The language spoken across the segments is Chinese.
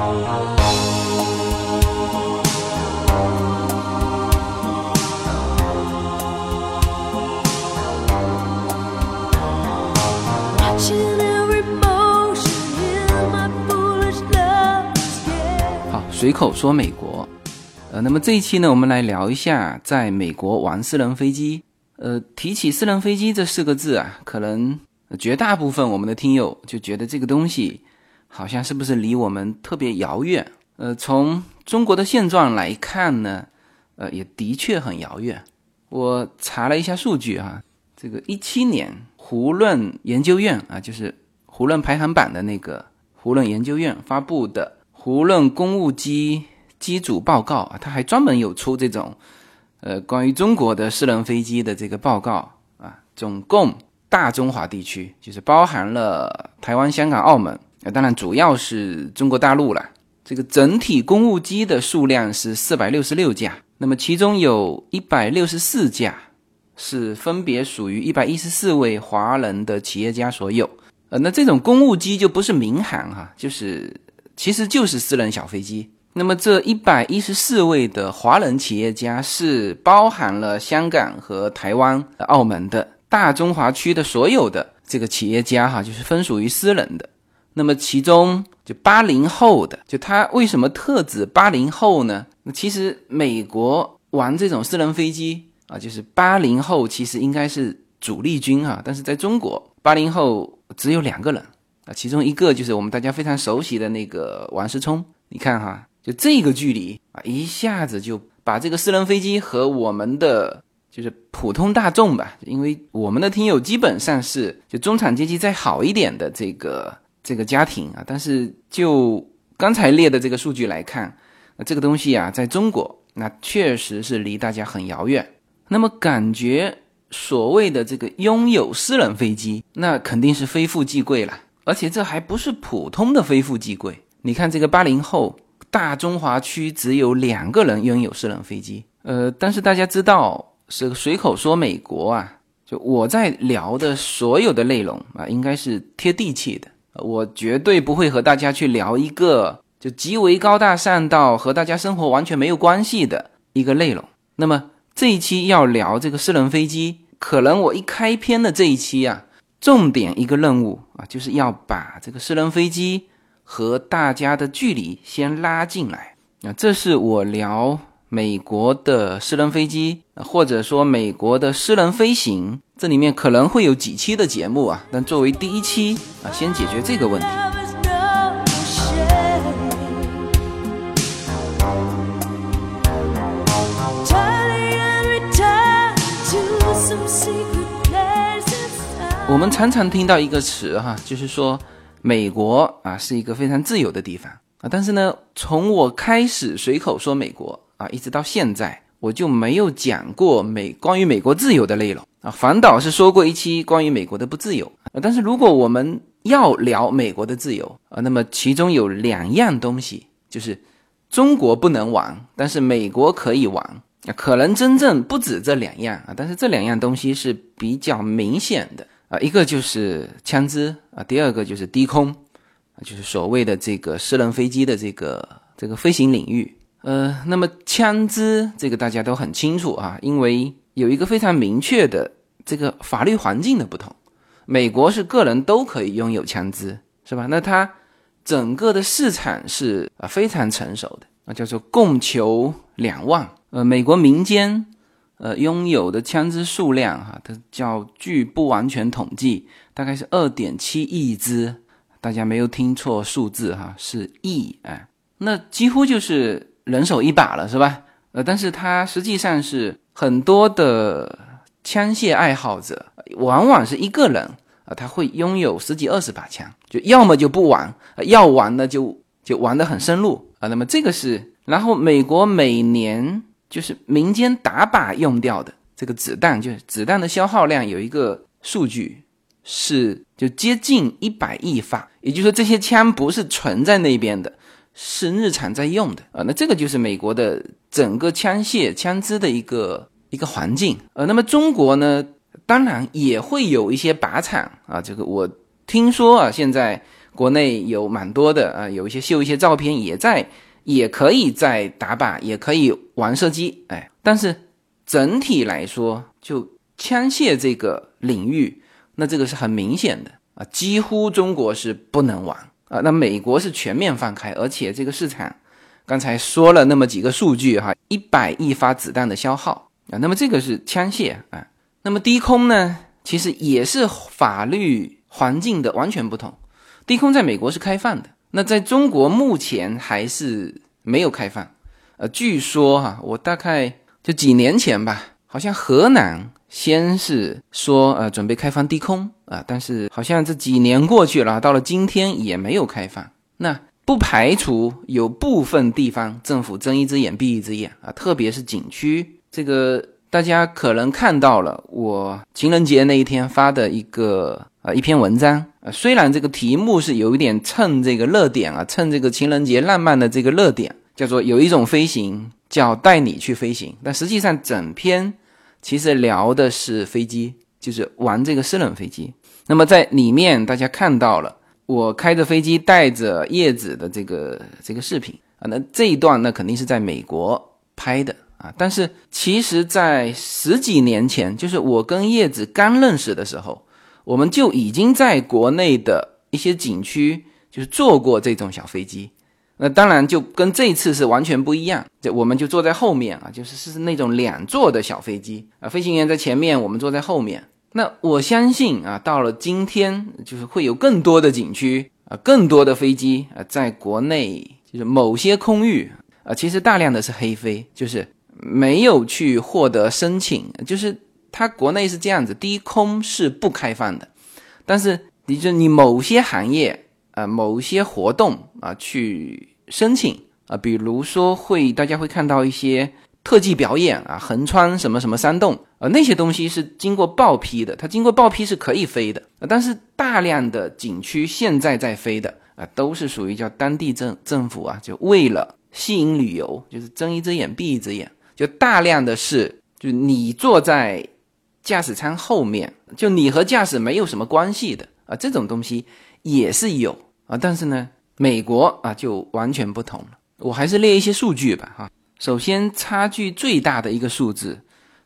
好，随口说美国。呃，那么这一期呢，我们来聊一下在美国玩私人飞机。呃，提起私人飞机这四个字啊，可能绝大部分我们的听友就觉得这个东西好像是不是离我们特别遥远？呃，从中国的现状来看呢，呃，也的确很遥远。我查了一下数据哈，这个一七年胡润研究院啊，就是胡润排行榜的那个胡润研究院发布的胡润公务机。机组报告啊，他还专门有出这种，呃，关于中国的私人飞机的这个报告啊。总共大中华地区就是包含了台湾、香港、澳门啊，当然主要是中国大陆了。这个整体公务机的数量是四百六十六架，那么其中有一百六十四架是分别属于一百一十四位华人的企业家所有。呃，那这种公务机就不是民航哈，就是其实就是私人小飞机。那么这一百一十四位的华人企业家是包含了香港和台湾、澳门的大中华区的所有的这个企业家哈，就是分属于私人的。那么其中就八零后的，就他为什么特指八零后呢？那其实美国玩这种私人飞机啊，就是八零后其实应该是主力军哈，但是在中国八零后只有两个人啊，其中一个就是我们大家非常熟悉的那个王思聪，你看哈。就这个距离啊，一下子就把这个私人飞机和我们的就是普通大众吧，因为我们的听友基本上是就中产阶级再好一点的这个这个家庭啊，但是就刚才列的这个数据来看，那这个东西啊，在中国那确实是离大家很遥远。那么感觉所谓的这个拥有私人飞机，那肯定是非富即贵了，而且这还不是普通的非富即贵。你看这个八零后。大中华区只有两个人拥有私人飞机，呃，但是大家知道是随口说美国啊，就我在聊的所有的内容啊，应该是贴地气的，我绝对不会和大家去聊一个就极为高大上到和大家生活完全没有关系的一个内容。那么这一期要聊这个私人飞机，可能我一开篇的这一期啊，重点一个任务啊，就是要把这个私人飞机。和大家的距离先拉进来，那这是我聊美国的私人飞机，或者说美国的私人飞行，这里面可能会有几期的节目啊，但作为第一期啊，先解决这个问题。我们常常听到一个词哈，就是说。美国啊是一个非常自由的地方啊，但是呢，从我开始随口说美国啊，一直到现在，我就没有讲过美关于美国自由的内容啊，反倒是说过一期关于美国的不自由啊。但是如果我们要聊美国的自由啊，那么其中有两样东西，就是中国不能玩，但是美国可以玩，可能真正不止这两样啊，但是这两样东西是比较明显的。啊，一个就是枪支啊，第二个就是低空，啊，就是所谓的这个私人飞机的这个这个飞行领域。呃，那么枪支这个大家都很清楚啊，因为有一个非常明确的这个法律环境的不同。美国是个人都可以拥有枪支，是吧？那它整个的市场是啊非常成熟的，那叫做供求两旺。呃，美国民间。呃，拥有的枪支数量哈，它叫据不完全统计，大概是二点七亿支，大家没有听错数字哈，是亿哎，那几乎就是人手一把了，是吧？呃，但是它实际上是很多的枪械爱好者，往往是一个人啊，他会拥有十几二十把枪，就要么就不玩，要玩呢就就玩得很深入啊。那么这个是，然后美国每年。就是民间打靶用掉的这个子弹，就是子弹的消耗量有一个数据是就接近一百亿发，也就是说这些枪不是存在那边的，是日常在用的啊。那这个就是美国的整个枪械枪支的一个一个环境。呃，那么中国呢，当然也会有一些靶场啊。这个我听说啊，现在国内有蛮多的啊，有一些秀一些照片，也在也可以在打靶，也可以玩射击，哎，但是整体来说，就枪械这个领域，那这个是很明显的啊，几乎中国是不能玩啊，那美国是全面放开，而且这个市场。刚才说了那么几个数据哈，一百亿发子弹的消耗啊，那么这个是枪械啊，那么低空呢，其实也是法律环境的完全不同。低空在美国是开放的，那在中国目前还是没有开放。呃，据说哈，我大概就几年前吧，好像河南先是说呃准备开放低空啊，但是好像这几年过去了，到了今天也没有开放。那不排除有部分地方政府睁一只眼闭一只眼啊，特别是景区。这个大家可能看到了，我情人节那一天发的一个啊一篇文章啊，虽然这个题目是有一点蹭这个热点啊，蹭这个情人节浪漫的这个热点，叫做有一种飞行叫带你去飞行，但实际上整篇其实聊的是飞机，就是玩这个私人飞机。那么在里面大家看到了。我开着飞机带着叶子的这个这个视频啊，那这一段那肯定是在美国拍的啊。但是其实，在十几年前，就是我跟叶子刚认识的时候，我们就已经在国内的一些景区就是坐过这种小飞机。那当然就跟这次是完全不一样，就我们就坐在后面啊，就是是那种两座的小飞机啊，飞行员在前面，我们坐在后面。那我相信啊，到了今天，就是会有更多的景区啊，更多的飞机啊，在国内就是某些空域啊，其实大量的是黑飞，就是没有去获得申请，就是它国内是这样子，低空是不开放的，但是你就你某些行业啊，某些活动啊，去申请啊，比如说会大家会看到一些。特技表演啊，横穿什么什么山洞啊，那些东西是经过报批的，它经过报批是可以飞的。但是大量的景区现在在飞的啊，都是属于叫当地政政府啊，就为了吸引旅游，就是睁一只眼闭一只眼，就大量的是，就你坐在驾驶舱后面，就你和驾驶没有什么关系的啊，这种东西也是有啊。但是呢，美国啊就完全不同了。我还是列一些数据吧，哈。首先，差距最大的一个数字，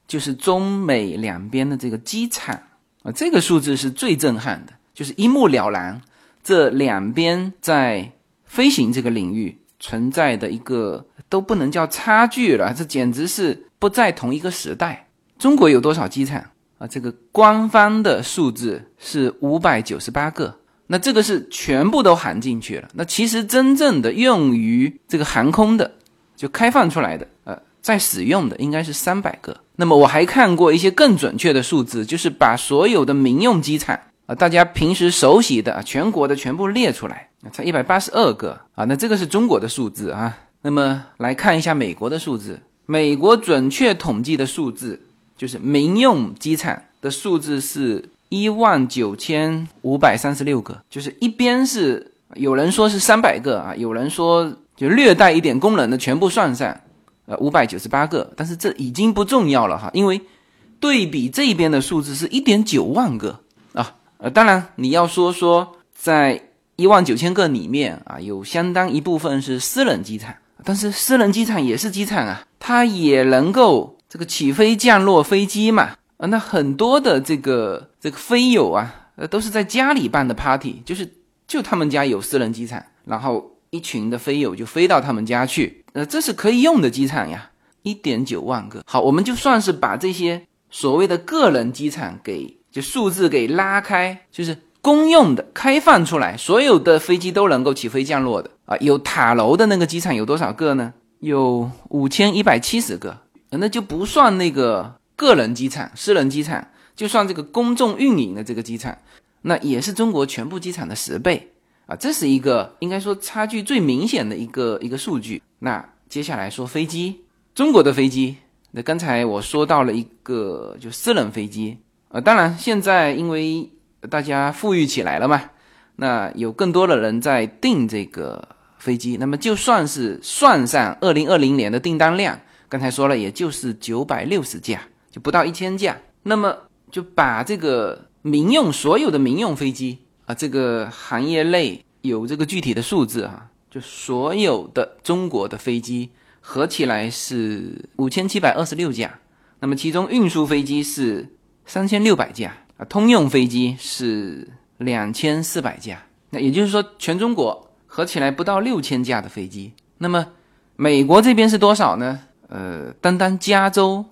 就是中美两边的这个机场啊，这个数字是最震撼的，就是一目了然，这两边在飞行这个领域存在的一个都不能叫差距了，这简直是不在同一个时代。中国有多少机场啊？这个官方的数字是五百九十八个，那这个是全部都含进去了。那其实真正的用于这个航空的。就开放出来的，呃，在使用的应该是三百个。那么我还看过一些更准确的数字，就是把所有的民用机场啊，大家平时熟悉的啊，全国的全部列出来，才一百八十二个啊。那这个是中国的数字啊。那么来看一下美国的数字，美国准确统计的数字就是民用机场的数字是一万九千五百三十六个，就是一边是有人说是三百个啊，有人说。就略带一点功能的全部算上，呃，五百九十八个，但是这已经不重要了哈，因为对比这边的数字是一点九万个啊，呃，当然你要说说在一万九千个里面啊，有相当一部分是私人机场，但是私人机场也是机场啊，它也能够这个起飞降落飞机嘛，啊，那很多的这个这个飞友啊，呃，都是在家里办的 party，就是就他们家有私人机场，然后。一群的飞友就飞到他们家去，呃，这是可以用的机场呀，一点九万个。好，我们就算是把这些所谓的个人机场给就数字给拉开，就是公用的开放出来，所有的飞机都能够起飞降落的啊。有塔楼的那个机场有多少个呢？有五千一百七十个，那就不算那个个人机场、私人机场，就算这个公众运营的这个机场，那也是中国全部机场的十倍。啊，这是一个应该说差距最明显的一个一个数据。那接下来说飞机，中国的飞机，那刚才我说到了一个就私人飞机，呃，当然现在因为大家富裕起来了嘛，那有更多的人在订这个飞机，那么就算是算上二零二零年的订单量，刚才说了，也就是九百六十架，就不到一千架，那么就把这个民用所有的民用飞机。啊，这个行业内有这个具体的数字哈，就所有的中国的飞机合起来是五千七百二十六架，那么其中运输飞机是三千六百架啊，通用飞机是两千四百架，那也就是说全中国合起来不到六千架的飞机。那么美国这边是多少呢？呃，单单加州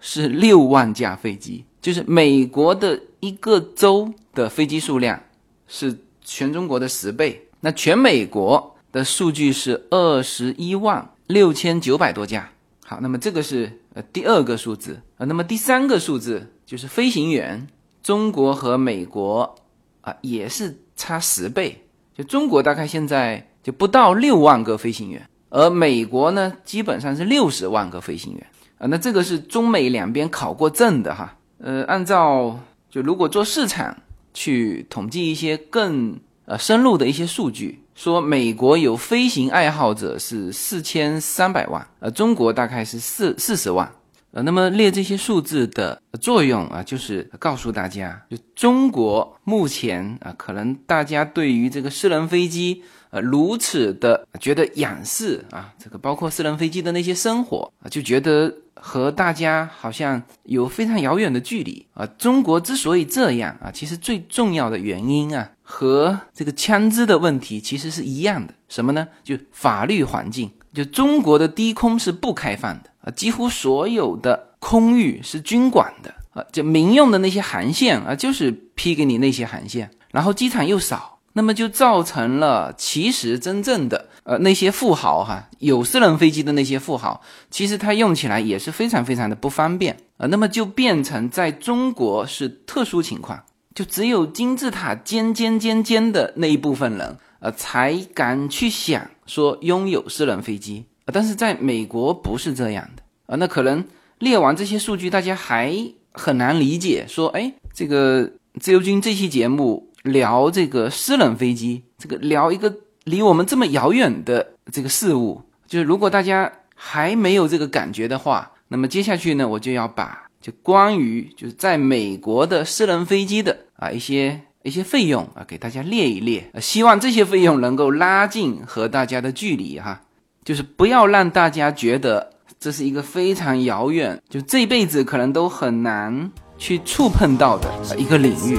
是六万架飞机，就是美国的一个州的飞机数量是全中国的十倍。那全美国的数据是二十一万六千九百多架。好，那么这个是呃第二个数字啊。那么第三个数字就是飞行员，中国和美国啊也是差十倍。就中国大概现在就不到六万个飞行员。而美国呢，基本上是六十万个飞行员啊，那这个是中美两边考过证的哈。呃，按照就如果做市场去统计一些更呃深入的一些数据，说美国有飞行爱好者是四千三百万，呃，中国大概是四四十万。呃，那么列这些数字的作用啊，就是告诉大家，就中国目前啊，可能大家对于这个私人飞机。呃，如此的觉得仰视啊，这个包括私人飞机的那些生活啊，就觉得和大家好像有非常遥远的距离啊。中国之所以这样啊，其实最重要的原因啊，和这个枪支的问题其实是一样的。什么呢？就法律环境，就中国的低空是不开放的啊，几乎所有的空域是军管的啊，就民用的那些航线啊，就是批给你那些航线，然后机场又少。那么就造成了，其实真正的呃那些富豪哈，有私人飞机的那些富豪，其实他用起来也是非常非常的不方便啊。那么就变成在中国是特殊情况，就只有金字塔尖尖尖尖的那一部分人，呃，才敢去想说拥有私人飞机。但是在美国不是这样的啊。那可能列完这些数据，大家还很难理解，说哎，这个自由军这期节目。聊这个私人飞机，这个聊一个离我们这么遥远的这个事物，就是如果大家还没有这个感觉的话，那么接下去呢，我就要把就关于就是在美国的私人飞机的啊一些一些费用啊给大家列一列，希望这些费用能够拉近和大家的距离哈，就是不要让大家觉得这是一个非常遥远，就这辈子可能都很难去触碰到的一个领域。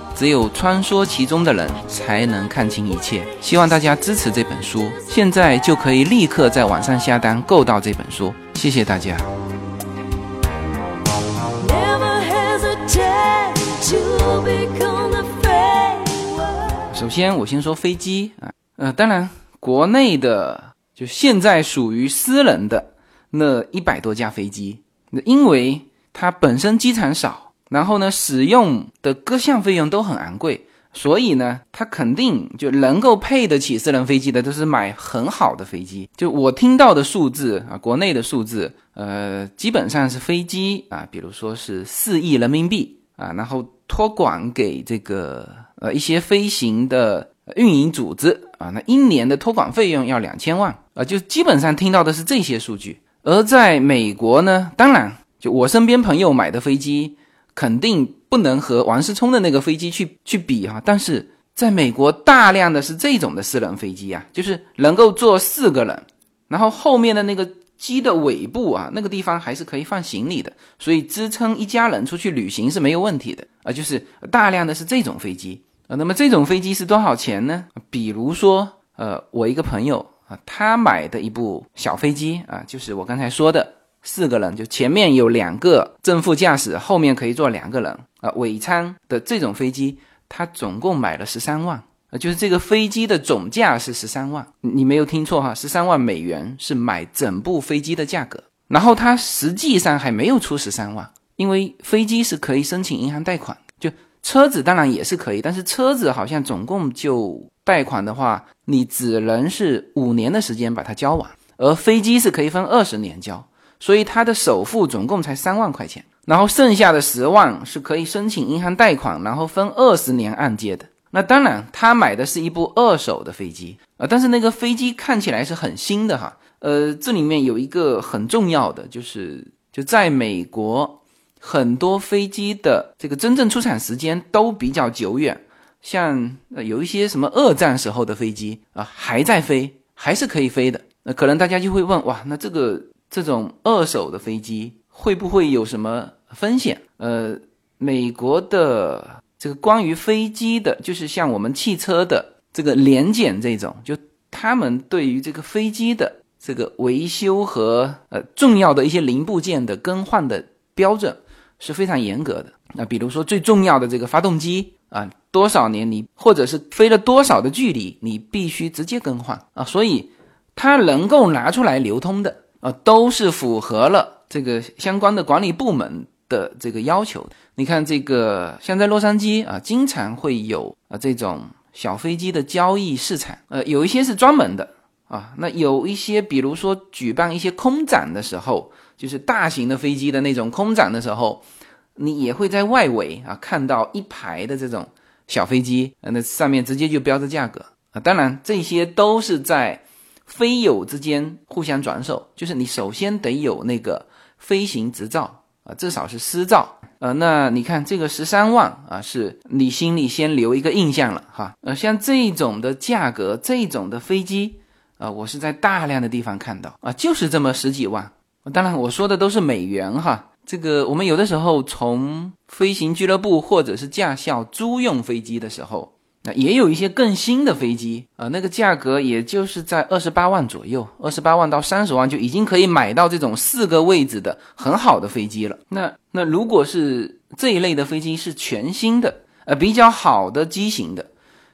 只有穿梭其中的人才能看清一切。希望大家支持这本书，现在就可以立刻在网上下单购到这本书。谢谢大家。首先，我先说飞机啊，呃，当然，国内的就现在属于私人的那一百多架飞机，那因为它本身机场少。然后呢，使用的各项费用都很昂贵，所以呢，他肯定就能够配得起私人飞机的，都是买很好的飞机。就我听到的数字啊，国内的数字，呃，基本上是飞机啊，比如说是四亿人民币啊，然后托管给这个呃一些飞行的运营组织啊，那一年的托管费用要两千万啊，就基本上听到的是这些数据。而在美国呢，当然，就我身边朋友买的飞机。肯定不能和王思聪的那个飞机去去比哈，但是在美国大量的是这种的私人飞机啊，就是能够坐四个人，然后后面的那个机的尾部啊，那个地方还是可以放行李的，所以支撑一家人出去旅行是没有问题的啊，就是大量的是这种飞机啊。那么这种飞机是多少钱呢？比如说，呃，我一个朋友啊，他买的一部小飞机啊，就是我刚才说的。四个人就前面有两个正副驾驶，后面可以坐两个人啊。尾舱的这种飞机，他总共买了十三万啊，就是这个飞机的总价是十三万，你没有听错哈，十三万美元是买整部飞机的价格。然后他实际上还没有出十三万，因为飞机是可以申请银行贷款，就车子当然也是可以，但是车子好像总共就贷款的话，你只能是五年的时间把它交完，而飞机是可以分二十年交，所以他的首付总共才三万块钱，然后剩下的十万是可以申请银行贷款，然后分二十年按揭的。那当然，他买的是一部二手的飞机啊，但是那个飞机看起来是很新的哈。呃，这里面有一个很重要的，就是就在美国，很多飞机的这个真正出产时间都比较久远，像有一些什么二战时候的飞机啊，还在飞，还是可以飞的。那可能大家就会问，哇，那这个这种二手的飞机会不会有什么风险？呃，美国的。这个关于飞机的，就是像我们汽车的这个年检这种，就他们对于这个飞机的这个维修和呃重要的一些零部件的更换的标准是非常严格的。那比如说最重要的这个发动机啊，多少年你或者是飞了多少的距离，你必须直接更换啊。所以它能够拿出来流通的啊，都是符合了这个相关的管理部门。的这个要求，你看这个像在洛杉矶啊，经常会有啊这种小飞机的交易市场，呃，有一些是专门的啊，那有一些比如说举办一些空展的时候，就是大型的飞机的那种空展的时候，你也会在外围啊看到一排的这种小飞机，那上面直接就标着价格啊，当然这些都是在飞友之间互相转手，就是你首先得有那个飞行执照。啊，至少是私照，呃，那你看这个十三万啊，是你心里先留一个印象了哈。呃，像这种的价格，这种的飞机，啊，我是在大量的地方看到啊，就是这么十几万。当然我说的都是美元哈。这个我们有的时候从飞行俱乐部或者是驾校租用飞机的时候。那也有一些更新的飞机啊，那个价格也就是在二十八万左右，二十八万到三十万就已经可以买到这种四个位置的很好的飞机了。那那如果是这一类的飞机是全新的，呃，比较好的机型的，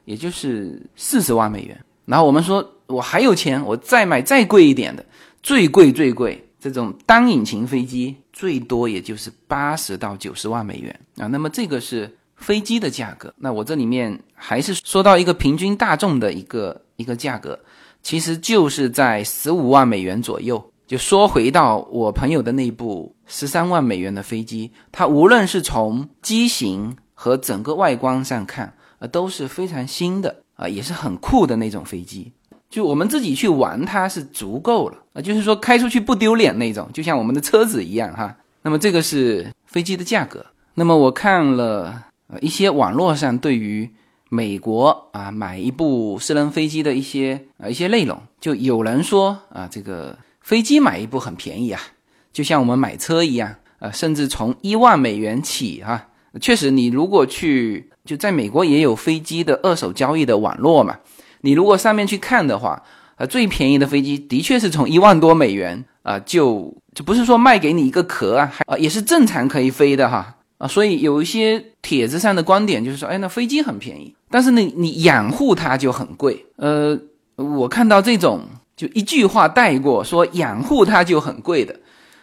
也就是四十万美元。然后我们说我还有钱，我再买再贵一点的，最贵最贵这种单引擎飞机，最多也就是八十到九十万美元啊。那么这个是。飞机的价格，那我这里面还是说到一个平均大众的一个一个价格，其实就是在十五万美元左右。就说回到我朋友的那部十三万美元的飞机，它无论是从机型和整个外观上看，啊都是非常新的啊，也是很酷的那种飞机。就我们自己去玩它是足够了啊，就是说开出去不丢脸那种，就像我们的车子一样哈。那么这个是飞机的价格。那么我看了。呃，一些网络上对于美国啊买一部私人飞机的一些啊一些内容，就有人说啊，这个飞机买一部很便宜啊，就像我们买车一样啊，甚至从一万美元起哈。确实，你如果去就在美国也有飞机的二手交易的网络嘛，你如果上面去看的话，啊，最便宜的飞机的确是从一万多美元啊，就就不是说卖给你一个壳啊，还啊也是正常可以飞的哈。啊，所以有一些帖子上的观点就是说，哎，那飞机很便宜，但是呢你养护它就很贵。呃，我看到这种就一句话带过说养护它就很贵的，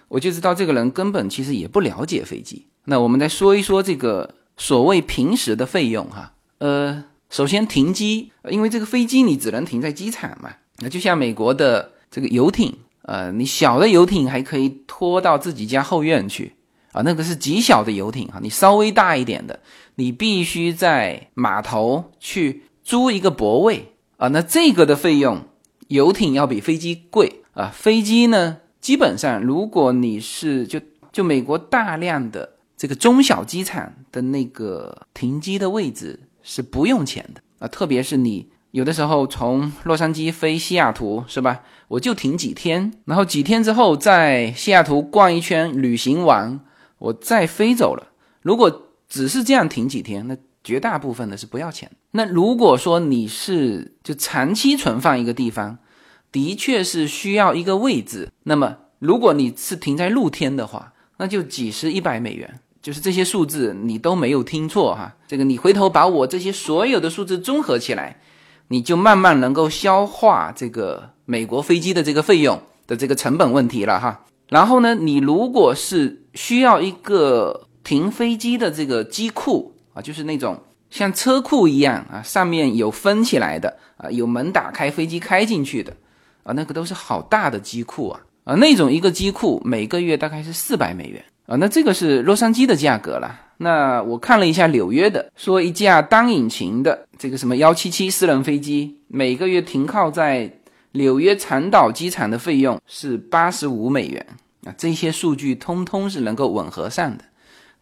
我就知道这个人根本其实也不了解飞机。那我们再说一说这个所谓平时的费用哈。呃，首先停机，因为这个飞机你只能停在机场嘛。那就像美国的这个游艇，呃，你小的游艇还可以拖到自己家后院去。啊，那个是极小的游艇哈，你稍微大一点的，你必须在码头去租一个泊位啊。那这个的费用，游艇要比飞机贵啊。飞机呢，基本上如果你是就就美国大量的这个中小机场的那个停机的位置是不用钱的啊，特别是你有的时候从洛杉矶飞西雅图是吧？我就停几天，然后几天之后在西雅图逛一圈，旅行完。我再飞走了，如果只是这样停几天，那绝大部分的是不要钱。那如果说你是就长期存放一个地方，的确是需要一个位置。那么如果你是停在露天的话，那就几十一百美元，就是这些数字你都没有听错哈。这个你回头把我这些所有的数字综合起来，你就慢慢能够消化这个美国飞机的这个费用的这个成本问题了哈。然后呢，你如果是需要一个停飞机的这个机库啊，就是那种像车库一样啊，上面有分起来的啊，有门打开，飞机开进去的啊，那个都是好大的机库啊啊，那种一个机库每个月大概是四百美元啊，那这个是洛杉矶的价格了。那我看了一下纽约的，说一架单引擎的这个什么幺七七私人飞机，每个月停靠在纽约长岛机场的费用是八十五美元啊，这些数据通通是能够吻合上的。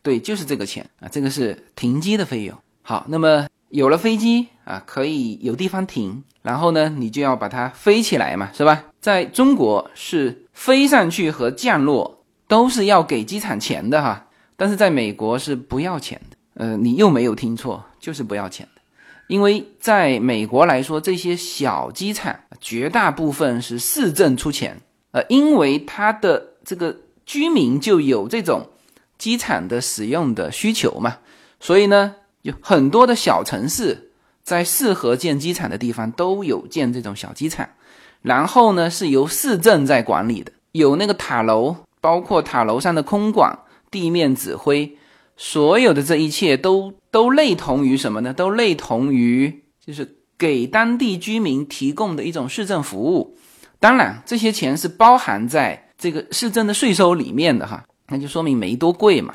对，就是这个钱啊，这个是停机的费用。好，那么有了飞机啊，可以有地方停，然后呢，你就要把它飞起来嘛，是吧？在中国是飞上去和降落都是要给机场钱的哈，但是在美国是不要钱的。呃，你又没有听错，就是不要钱的，因为在美国来说，这些小机场绝大部分是市政出钱，呃，因为它的这个居民就有这种。机场的使用的需求嘛，所以呢，有很多的小城市在适合建机场的地方都有建这种小机场，然后呢是由市政在管理的，有那个塔楼，包括塔楼上的空管、地面指挥，所有的这一切都都类同于什么呢？都类同于就是给当地居民提供的一种市政服务。当然，这些钱是包含在这个市政的税收里面的哈。那就说明没多贵嘛，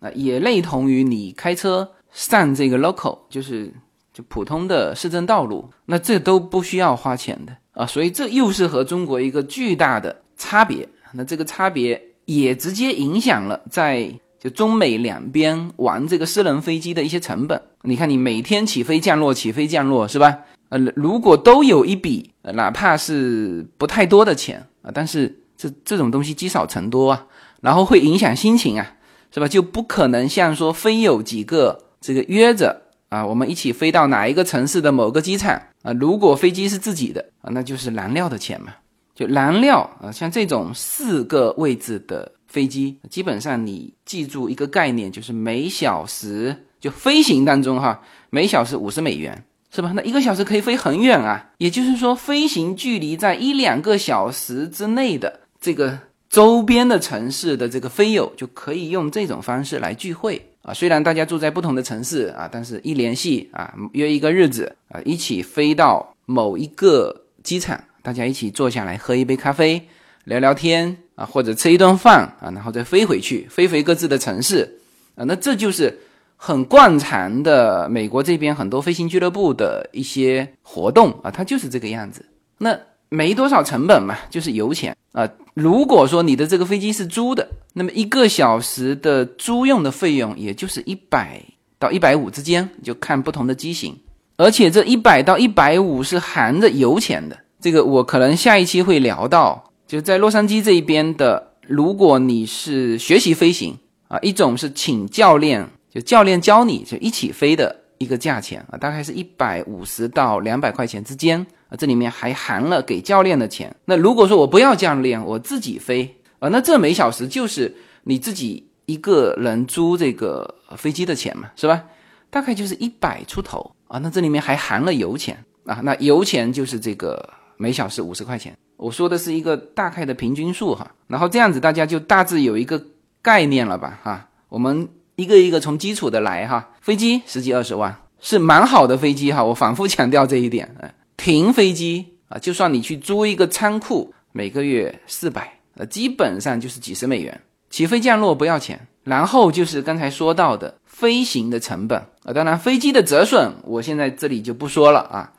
啊，也类同于你开车上这个 local，就是就普通的市政道路，那这都不需要花钱的啊，所以这又是和中国一个巨大的差别。那这个差别也直接影响了在就中美两边玩这个私人飞机的一些成本。你看，你每天起飞降落，起飞降落是吧？呃，如果都有一笔，哪怕是不太多的钱啊，但是这这种东西积少成多啊。然后会影响心情啊，是吧？就不可能像说非有几个这个约着啊，我们一起飞到哪一个城市的某个机场啊。如果飞机是自己的啊，那就是燃料的钱嘛。就燃料啊，像这种四个位置的飞机，基本上你记住一个概念，就是每小时就飞行当中哈，每小时五十美元，是吧？那一个小时可以飞很远啊，也就是说飞行距离在一两个小时之内的这个。周边的城市的这个飞友就可以用这种方式来聚会啊，虽然大家住在不同的城市啊，但是一联系啊，约一个日子啊，一起飞到某一个机场，大家一起坐下来喝一杯咖啡，聊聊天啊，或者吃一顿饭啊，然后再飞回去，飞回各自的城市啊，那这就是很惯常的美国这边很多飞行俱乐部的一些活动啊，它就是这个样子。那。没多少成本嘛，就是油钱啊。如果说你的这个飞机是租的，那么一个小时的租用的费用也就是一百到一百五之间，就看不同的机型。而且这一百到一百五是含着油钱的。这个我可能下一期会聊到，就在洛杉矶这一边的，如果你是学习飞行啊，一种是请教练，就教练教你就一起飞的一个价钱啊，大概是一百五十到两百块钱之间。啊，这里面还含了给教练的钱。那如果说我不要教练，我自己飞啊，那这每小时就是你自己一个人租这个飞机的钱嘛，是吧？大概就是一百出头啊。那这里面还含了油钱啊，那油钱就是这个每小时五十块钱。我说的是一个大概的平均数哈。然后这样子大家就大致有一个概念了吧？哈，我们一个一个从基础的来哈。飞机十几二十万是蛮好的飞机哈，我反复强调这一点，嗯。停飞机啊，就算你去租一个仓库，每个月四百，呃，基本上就是几十美元。起飞降落不要钱，然后就是刚才说到的飞行的成本啊，当然飞机的折损我现在这里就不说了啊。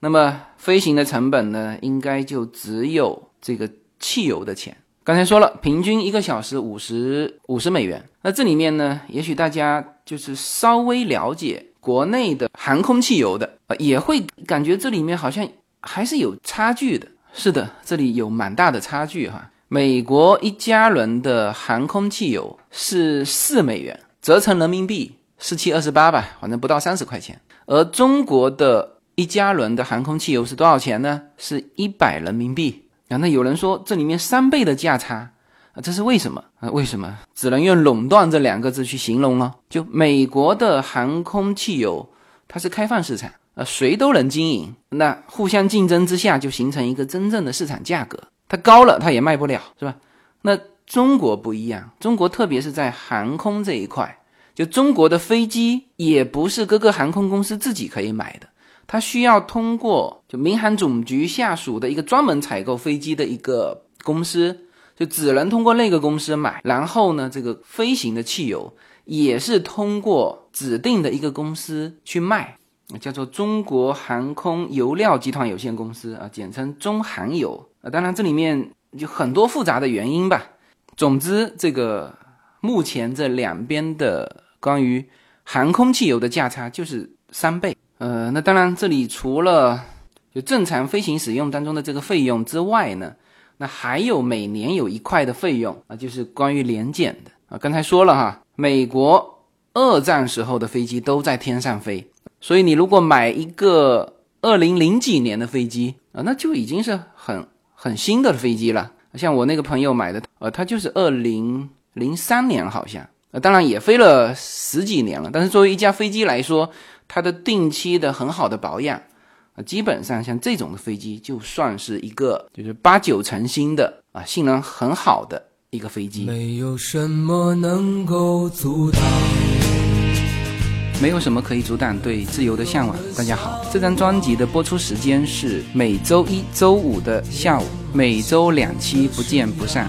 那么飞行的成本呢，应该就只有这个汽油的钱。刚才说了，平均一个小时五十五十美元。那这里面呢，也许大家就是稍微了解。国内的航空汽油的啊，也会感觉这里面好像还是有差距的。是的，这里有蛮大的差距哈。美国一加仑的航空汽油是四美元，折成人民币四七二十八吧，反正不到三十块钱。而中国的一加仑的航空汽油是多少钱呢？是一百人民币啊。那有人说这里面三倍的价差啊。这是为什么啊？为什么只能用垄断这两个字去形容呢？就美国的航空汽油，它是开放市场，呃，谁都能经营，那互相竞争之下就形成一个真正的市场价格，它高了它也卖不了，是吧？那中国不一样，中国特别是在航空这一块，就中国的飞机也不是各个航空公司自己可以买的，它需要通过就民航总局下属的一个专门采购飞机的一个公司，就只能通过那个公司买。然后呢，这个飞行的汽油也是通过指定的一个公司去卖，叫做中国航空油料集团有限公司啊，简称中航油啊。当然这里面就很多复杂的原因吧。总之，这个目前这两边的关于航空汽油的价差就是三倍。呃，那当然这里除了就正常飞行使用当中的这个费用之外呢，那还有每年有一块的费用啊，就是关于年检的啊。刚才说了哈，美国二战时候的飞机都在天上飞，所以你如果买一个二零零几年的飞机啊，那就已经是很很新的飞机了。像我那个朋友买的，呃，他就是二零零三年好像，呃，当然也飞了十几年了。但是作为一架飞机来说，它的定期的很好的保养，啊，基本上像这种的飞机就算是一个就是八九成新的啊，性能很好的一个飞机。没有什么能够阻挡。没有什么可以阻挡对自由的向往。大家好，这张专辑的播出时间是每周一周五的下午，每周两期，不见不散。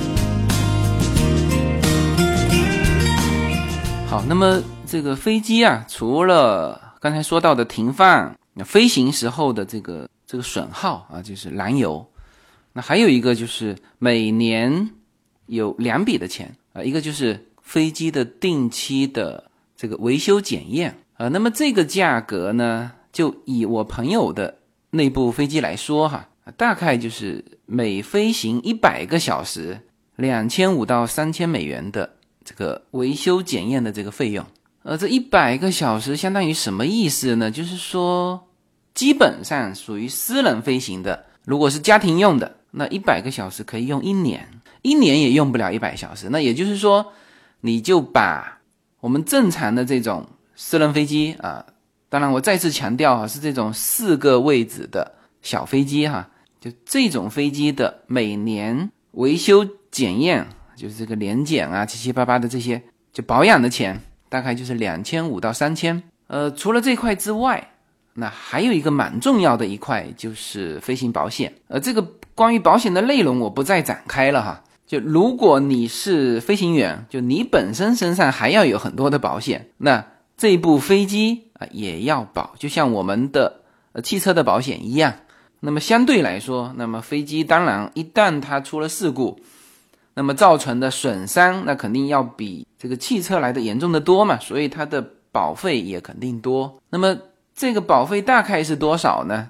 好，那么这个飞机啊，除了刚才说到的停放、飞行时候的这个。这个损耗啊，就是燃油。那还有一个就是每年有两笔的钱啊，一个就是飞机的定期的这个维修检验啊。那么这个价格呢，就以我朋友的那部飞机来说哈，大概就是每飞行一百个小时，两千五到三千美元的这个维修检验的这个费用。呃，这一百个小时相当于什么意思呢？就是说。基本上属于私人飞行的，如果是家庭用的，那一百个小时可以用一年，一年也用不了一百小时。那也就是说，你就把我们正常的这种私人飞机啊，当然我再次强调啊，是这种四个位置的小飞机哈，就这种飞机的每年维修检验，就是这个年检啊，七七八八的这些就保养的钱，大概就是两千五到三千。呃，除了这块之外。那还有一个蛮重要的一块就是飞行保险，呃，这个关于保险的内容我不再展开了哈。就如果你是飞行员，就你本身身上还要有很多的保险，那这部飞机啊也要保，就像我们的呃汽车的保险一样。那么相对来说，那么飞机当然一旦它出了事故，那么造成的损伤那肯定要比这个汽车来的严重的多嘛，所以它的保费也肯定多。那么这个保费大概是多少呢？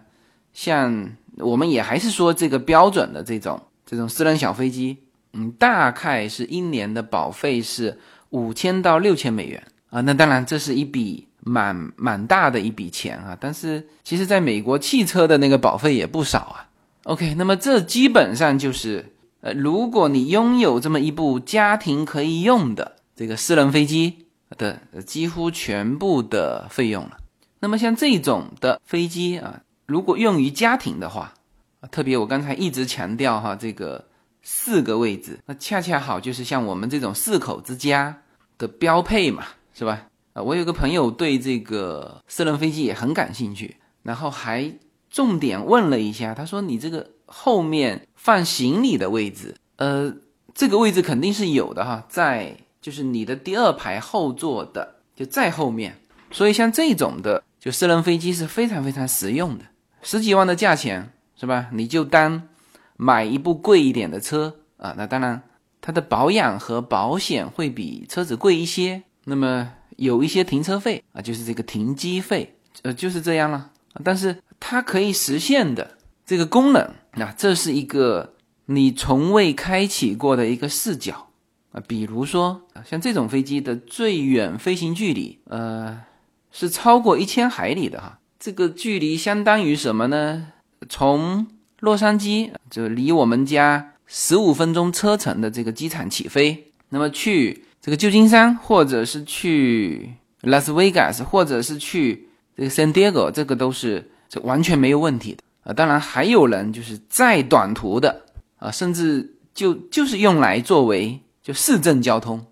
像我们也还是说这个标准的这种这种私人小飞机，嗯，大概是一年的保费是五千到六千美元啊。那当然这是一笔蛮蛮大的一笔钱啊。但是其实在美国汽车的那个保费也不少啊。OK，那么这基本上就是呃，如果你拥有这么一部家庭可以用的这个私人飞机的几乎全部的费用了。那么像这种的飞机啊，如果用于家庭的话，特别我刚才一直强调哈，这个四个位置，那恰恰好就是像我们这种四口之家的标配嘛，是吧？啊，我有个朋友对这个私人飞机也很感兴趣，然后还重点问了一下，他说：“你这个后面放行李的位置，呃，这个位置肯定是有的哈，在就是你的第二排后座的就在后面。”所以像这种的就私人飞机是非常非常实用的，十几万的价钱是吧？你就当买一部贵一点的车啊，那当然它的保养和保险会比车子贵一些，那么有一些停车费啊，就是这个停机费，呃，就是这样了。但是它可以实现的这个功能，那这是一个你从未开启过的一个视角啊。比如说啊，像这种飞机的最远飞行距离，呃，是超过一千海里的哈。这个距离相当于什么呢？从洛杉矶就离我们家十五分钟车程的这个机场起飞，那么去这个旧金山，或者是去拉斯维加斯，或者是去。这个 San Diego 这个都是这完全没有问题的啊，当然还有人就是再短途的啊，甚至就就是用来作为就市政交通，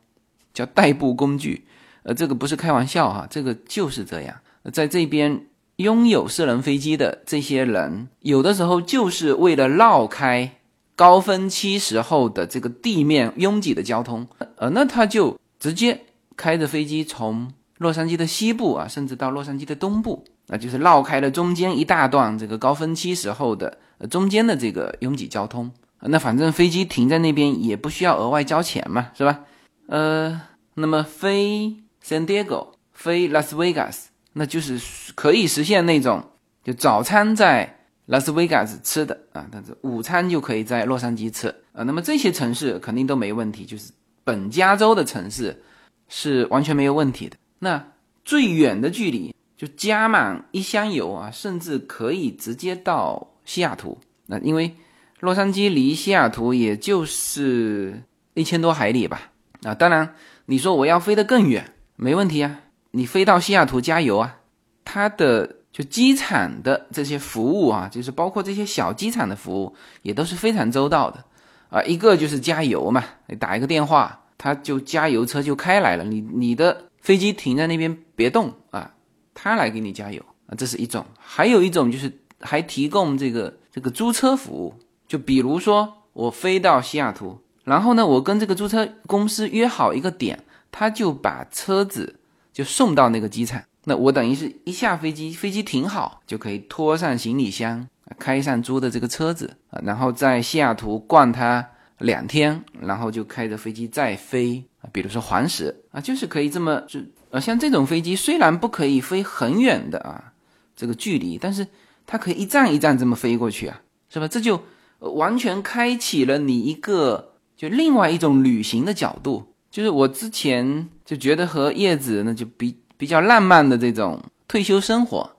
叫代步工具，呃，这个不是开玩笑哈，这个就是这样。在这边拥有私人飞机的这些人，有的时候就是为了绕开高峰期时候的这个地面拥挤的交通，呃，那他就直接开着飞机从。洛杉矶的西部啊，甚至到洛杉矶的东部，那就是绕开了中间一大段这个高峰期时候的呃中间的这个拥挤交通。那反正飞机停在那边也不需要额外交钱嘛，是吧？呃，那么飞 San Diego，飞拉斯维加斯，那就是可以实现那种就早餐在拉斯维加斯吃的啊，但是午餐就可以在洛杉矶吃啊。那么这些城市肯定都没问题，就是本加州的城市是完全没有问题的。那最远的距离就加满一箱油啊，甚至可以直接到西雅图。那因为洛杉矶离西雅图也就是一千多海里吧。啊，当然你说我要飞得更远，没问题啊。你飞到西雅图加油啊，它的就机场的这些服务啊，就是包括这些小机场的服务也都是非常周到的啊。一个就是加油嘛，你打一个电话，他就加油车就开来了。你你的。飞机停在那边别动啊，他来给你加油。啊，这是一种；还有一种就是还提供这个这个租车服务，就比如说我飞到西雅图，然后呢，我跟这个租车公司约好一个点，他就把车子就送到那个机场，那我等于是一下飞机，飞机停好就可以拖上行李箱，开上租的这个车子。啊，然后在西雅图逛它两天，然后就开着飞机再飞。啊，比如说环石啊，就是可以这么就呃，像这种飞机虽然不可以飞很远的啊这个距离，但是它可以一站一站这么飞过去啊，是吧？这就完全开启了你一个就另外一种旅行的角度。就是我之前就觉得和叶子那就比比较浪漫的这种退休生活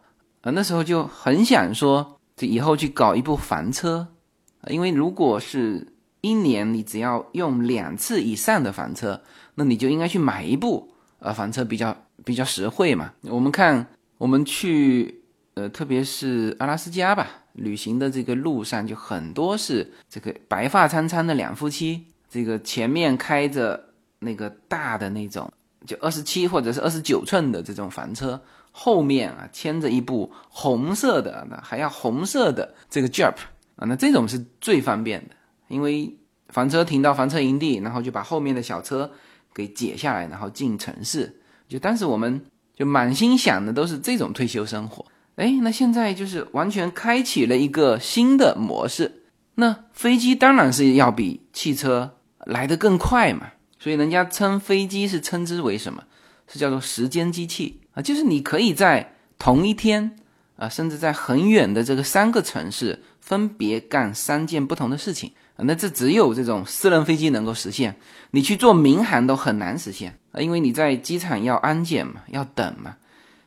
啊，那时候就很想说，这以后去搞一部房车，因为如果是。一年你只要用两次以上的房车，那你就应该去买一部呃房车比较比较实惠嘛。我们看我们去呃特别是阿拉斯加吧，旅行的这个路上就很多是这个白发苍苍的两夫妻，这个前面开着那个大的那种就二十七或者是二十九寸的这种房车，后面啊牵着一部红色的，那还要红色的这个 Jeep 啊，那这种是最方便的。因为房车停到房车营地，然后就把后面的小车给解下来，然后进城市。就当时我们就满心想的都是这种退休生活。哎，那现在就是完全开启了一个新的模式。那飞机当然是要比汽车来得更快嘛，所以人家称飞机是称之为什么？是叫做时间机器啊，就是你可以在同一天啊，甚至在很远的这个三个城市分别干三件不同的事情。那这只有这种私人飞机能够实现，你去做民航都很难实现啊，因为你在机场要安检嘛，要等嘛。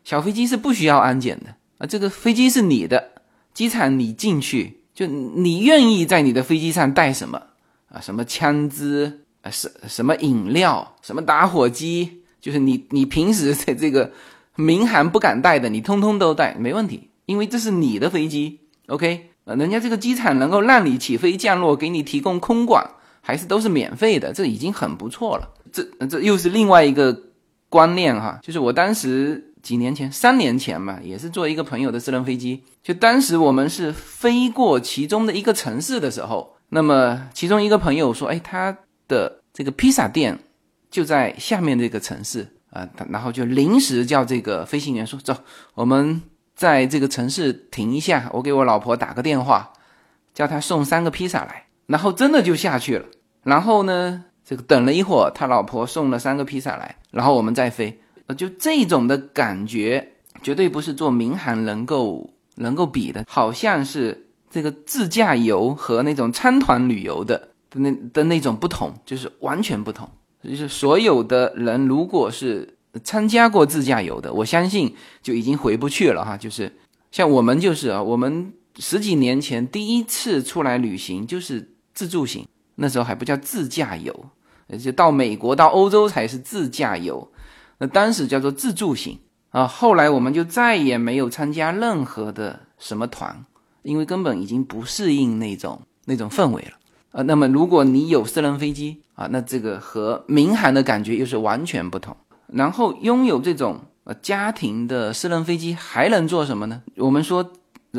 小飞机是不需要安检的啊，这个飞机是你的，机场你进去就你愿意在你的飞机上带什么啊，什么枪支啊，什什么饮料，什么打火机，就是你你平时在这个民航不敢带的，你通通都带，没问题，因为这是你的飞机，OK。呃，人家这个机场能够让你起飞降落，给你提供空管，还是都是免费的，这已经很不错了。这这又是另外一个观念哈，就是我当时几年前，三年前吧，也是坐一个朋友的私人飞机，就当时我们是飞过其中的一个城市的时候，那么其中一个朋友说，哎，他的这个披萨店就在下面这个城市，啊，然后就临时叫这个飞行员说：“走，我们在这个城市停一下，我给我老婆打个电话，叫他送三个披萨来。”然后真的就下去了。然后呢，这个等了一会儿，他老婆送了三个披萨来，然后我们再飞。就这种的感觉，绝对不是做民航能够能够比的，好像是这个自驾游和那种参团旅游的的那的那种不同，就是完全不同。就是所有的人，如果是参加过自驾游的，我相信就已经回不去了哈。就是像我们就是啊，我们十几年前第一次出来旅行就是自助行，那时候还不叫自驾游，就到美国到欧洲才是自驾游，那当时叫做自助行啊。后来我们就再也没有参加任何的什么团，因为根本已经不适应那种那种氛围了。啊，那么如果你有私人飞机啊，那这个和民航的感觉又是完全不同。然后拥有这种呃家庭的私人飞机还能做什么呢？我们说，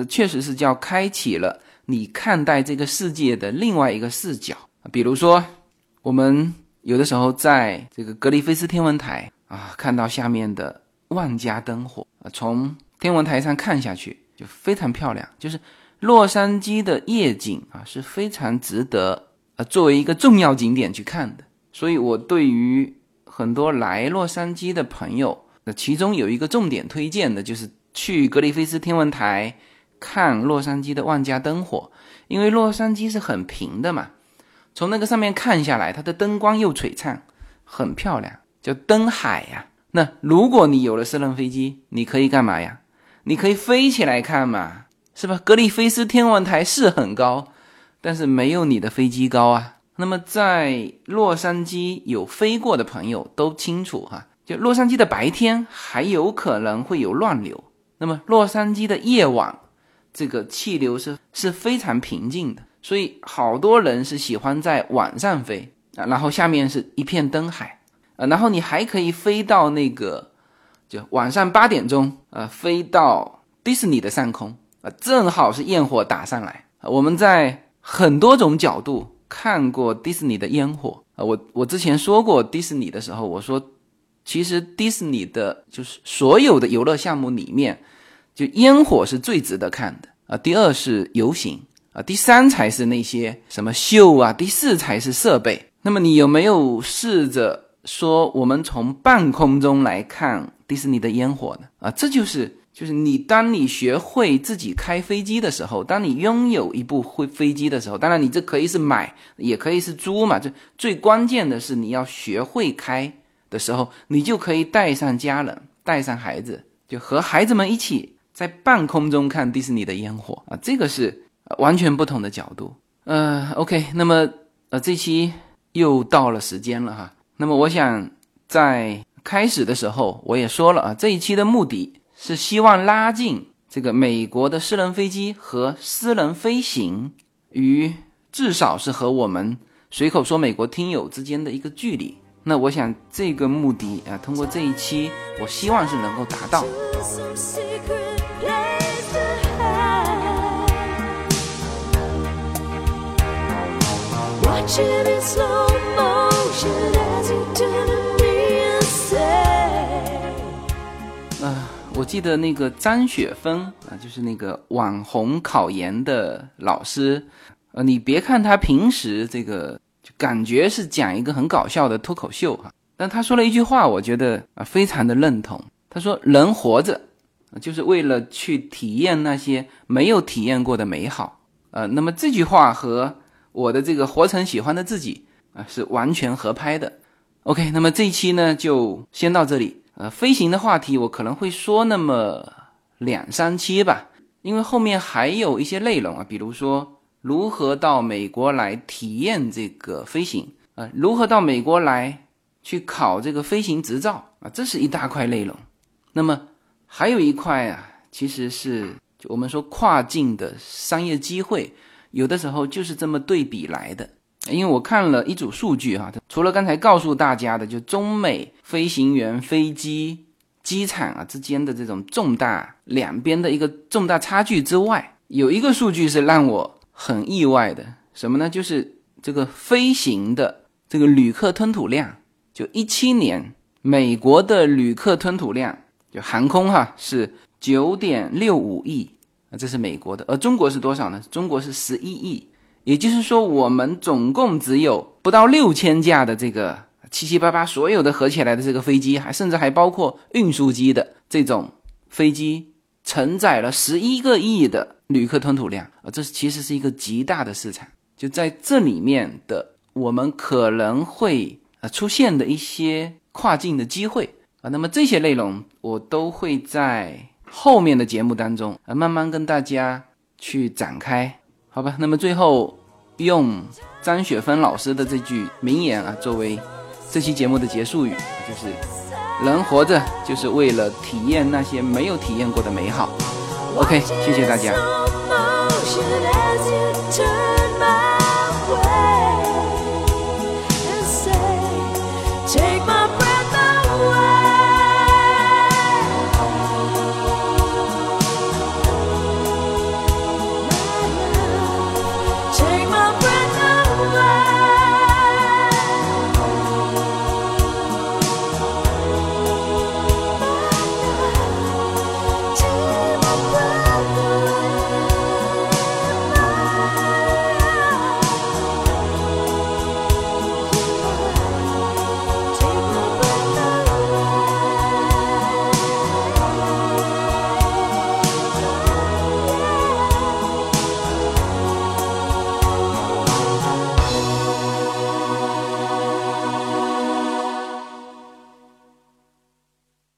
确实是叫开启了你看待这个世界的另外一个视角。比如说，我们有的时候在这个格里菲斯天文台啊，看到下面的万家灯火啊，从天文台上看下去就非常漂亮，就是。洛杉矶的夜景啊是非常值得呃作为一个重要景点去看的，所以我对于很多来洛杉矶的朋友，那其中有一个重点推荐的就是去格里菲斯天文台看洛杉矶的万家灯火，因为洛杉矶是很平的嘛，从那个上面看下来，它的灯光又璀璨，很漂亮，叫灯海呀。那如果你有了私人飞机，你可以干嘛呀？你可以飞起来看嘛。是吧？格里菲斯天文台是很高，但是没有你的飞机高啊。那么在洛杉矶有飞过的朋友都清楚哈，就洛杉矶的白天还有可能会有乱流，那么洛杉矶的夜晚，这个气流是是非常平静的，所以好多人是喜欢在晚上飞啊，然后下面是一片灯海啊，然后你还可以飞到那个，就晚上八点钟呃，飞到迪士尼的上空。啊，正好是焰火打上来啊。我们在很多种角度看过迪士尼的烟火啊。我我之前说过迪士尼的时候，我说，其实迪士尼的就是所有的游乐项目里面，就烟火是最值得看的啊。第二是游行啊，第三才是那些什么秀啊，第四才是设备。那么你有没有试着说，我们从半空中来看迪士尼的烟火呢？啊，这就是。就是你，当你学会自己开飞机的时候，当你拥有一部会飞机的时候，当然你这可以是买，也可以是租嘛。这最关键的是你要学会开的时候，你就可以带上家人，带上孩子，就和孩子们一起在半空中看迪士尼的烟火啊，这个是完全不同的角度。呃，OK，那么呃，这期又到了时间了哈。那么我想在开始的时候我也说了啊，这一期的目的。是希望拉近这个美国的私人飞机和私人飞行与至少是和我们随口说美国听友之间的一个距离。那我想这个目的啊，通过这一期，我希望是能够达到。我记得那个张雪峰啊，就是那个网红考研的老师，呃，你别看他平时这个就感觉是讲一个很搞笑的脱口秀哈，但他说了一句话，我觉得啊非常的认同。他说：“人活着，就是为了去体验那些没有体验过的美好。”呃，那么这句话和我的这个活成喜欢的自己啊是完全合拍的。OK，那么这一期呢就先到这里。呃，飞行的话题我可能会说那么两三期吧，因为后面还有一些内容啊，比如说如何到美国来体验这个飞行啊，如何到美国来去考这个飞行执照啊，这是一大块内容。那么还有一块啊，其实是就我们说跨境的商业机会，有的时候就是这么对比来的。因为我看了一组数据哈，除了刚才告诉大家的，就中美飞行员、飞机、机场啊之间的这种重大两边的一个重大差距之外，有一个数据是让我很意外的，什么呢？就是这个飞行的这个旅客吞吐量，就一七年美国的旅客吞吐量，就航空哈是九点六五亿啊，这是美国的，而中国是多少呢？中国是十一亿，也就是说我们总共只有不到六千架的这个七七八八所有的合起来的这个飞机，还甚至还包括运输机的这种飞机，承载了十一个亿的旅客吞吐量啊，这其实是一个极大的市场，就在这里面的我们可能会呃出现的一些。跨境的机会啊，那么这些内容我都会在后面的节目当中啊慢慢跟大家去展开，好吧？那么最后用张雪芬老师的这句名言啊作为这期节目的结束语，就是人活着就是为了体验那些没有体验过的美好。OK，谢谢大家。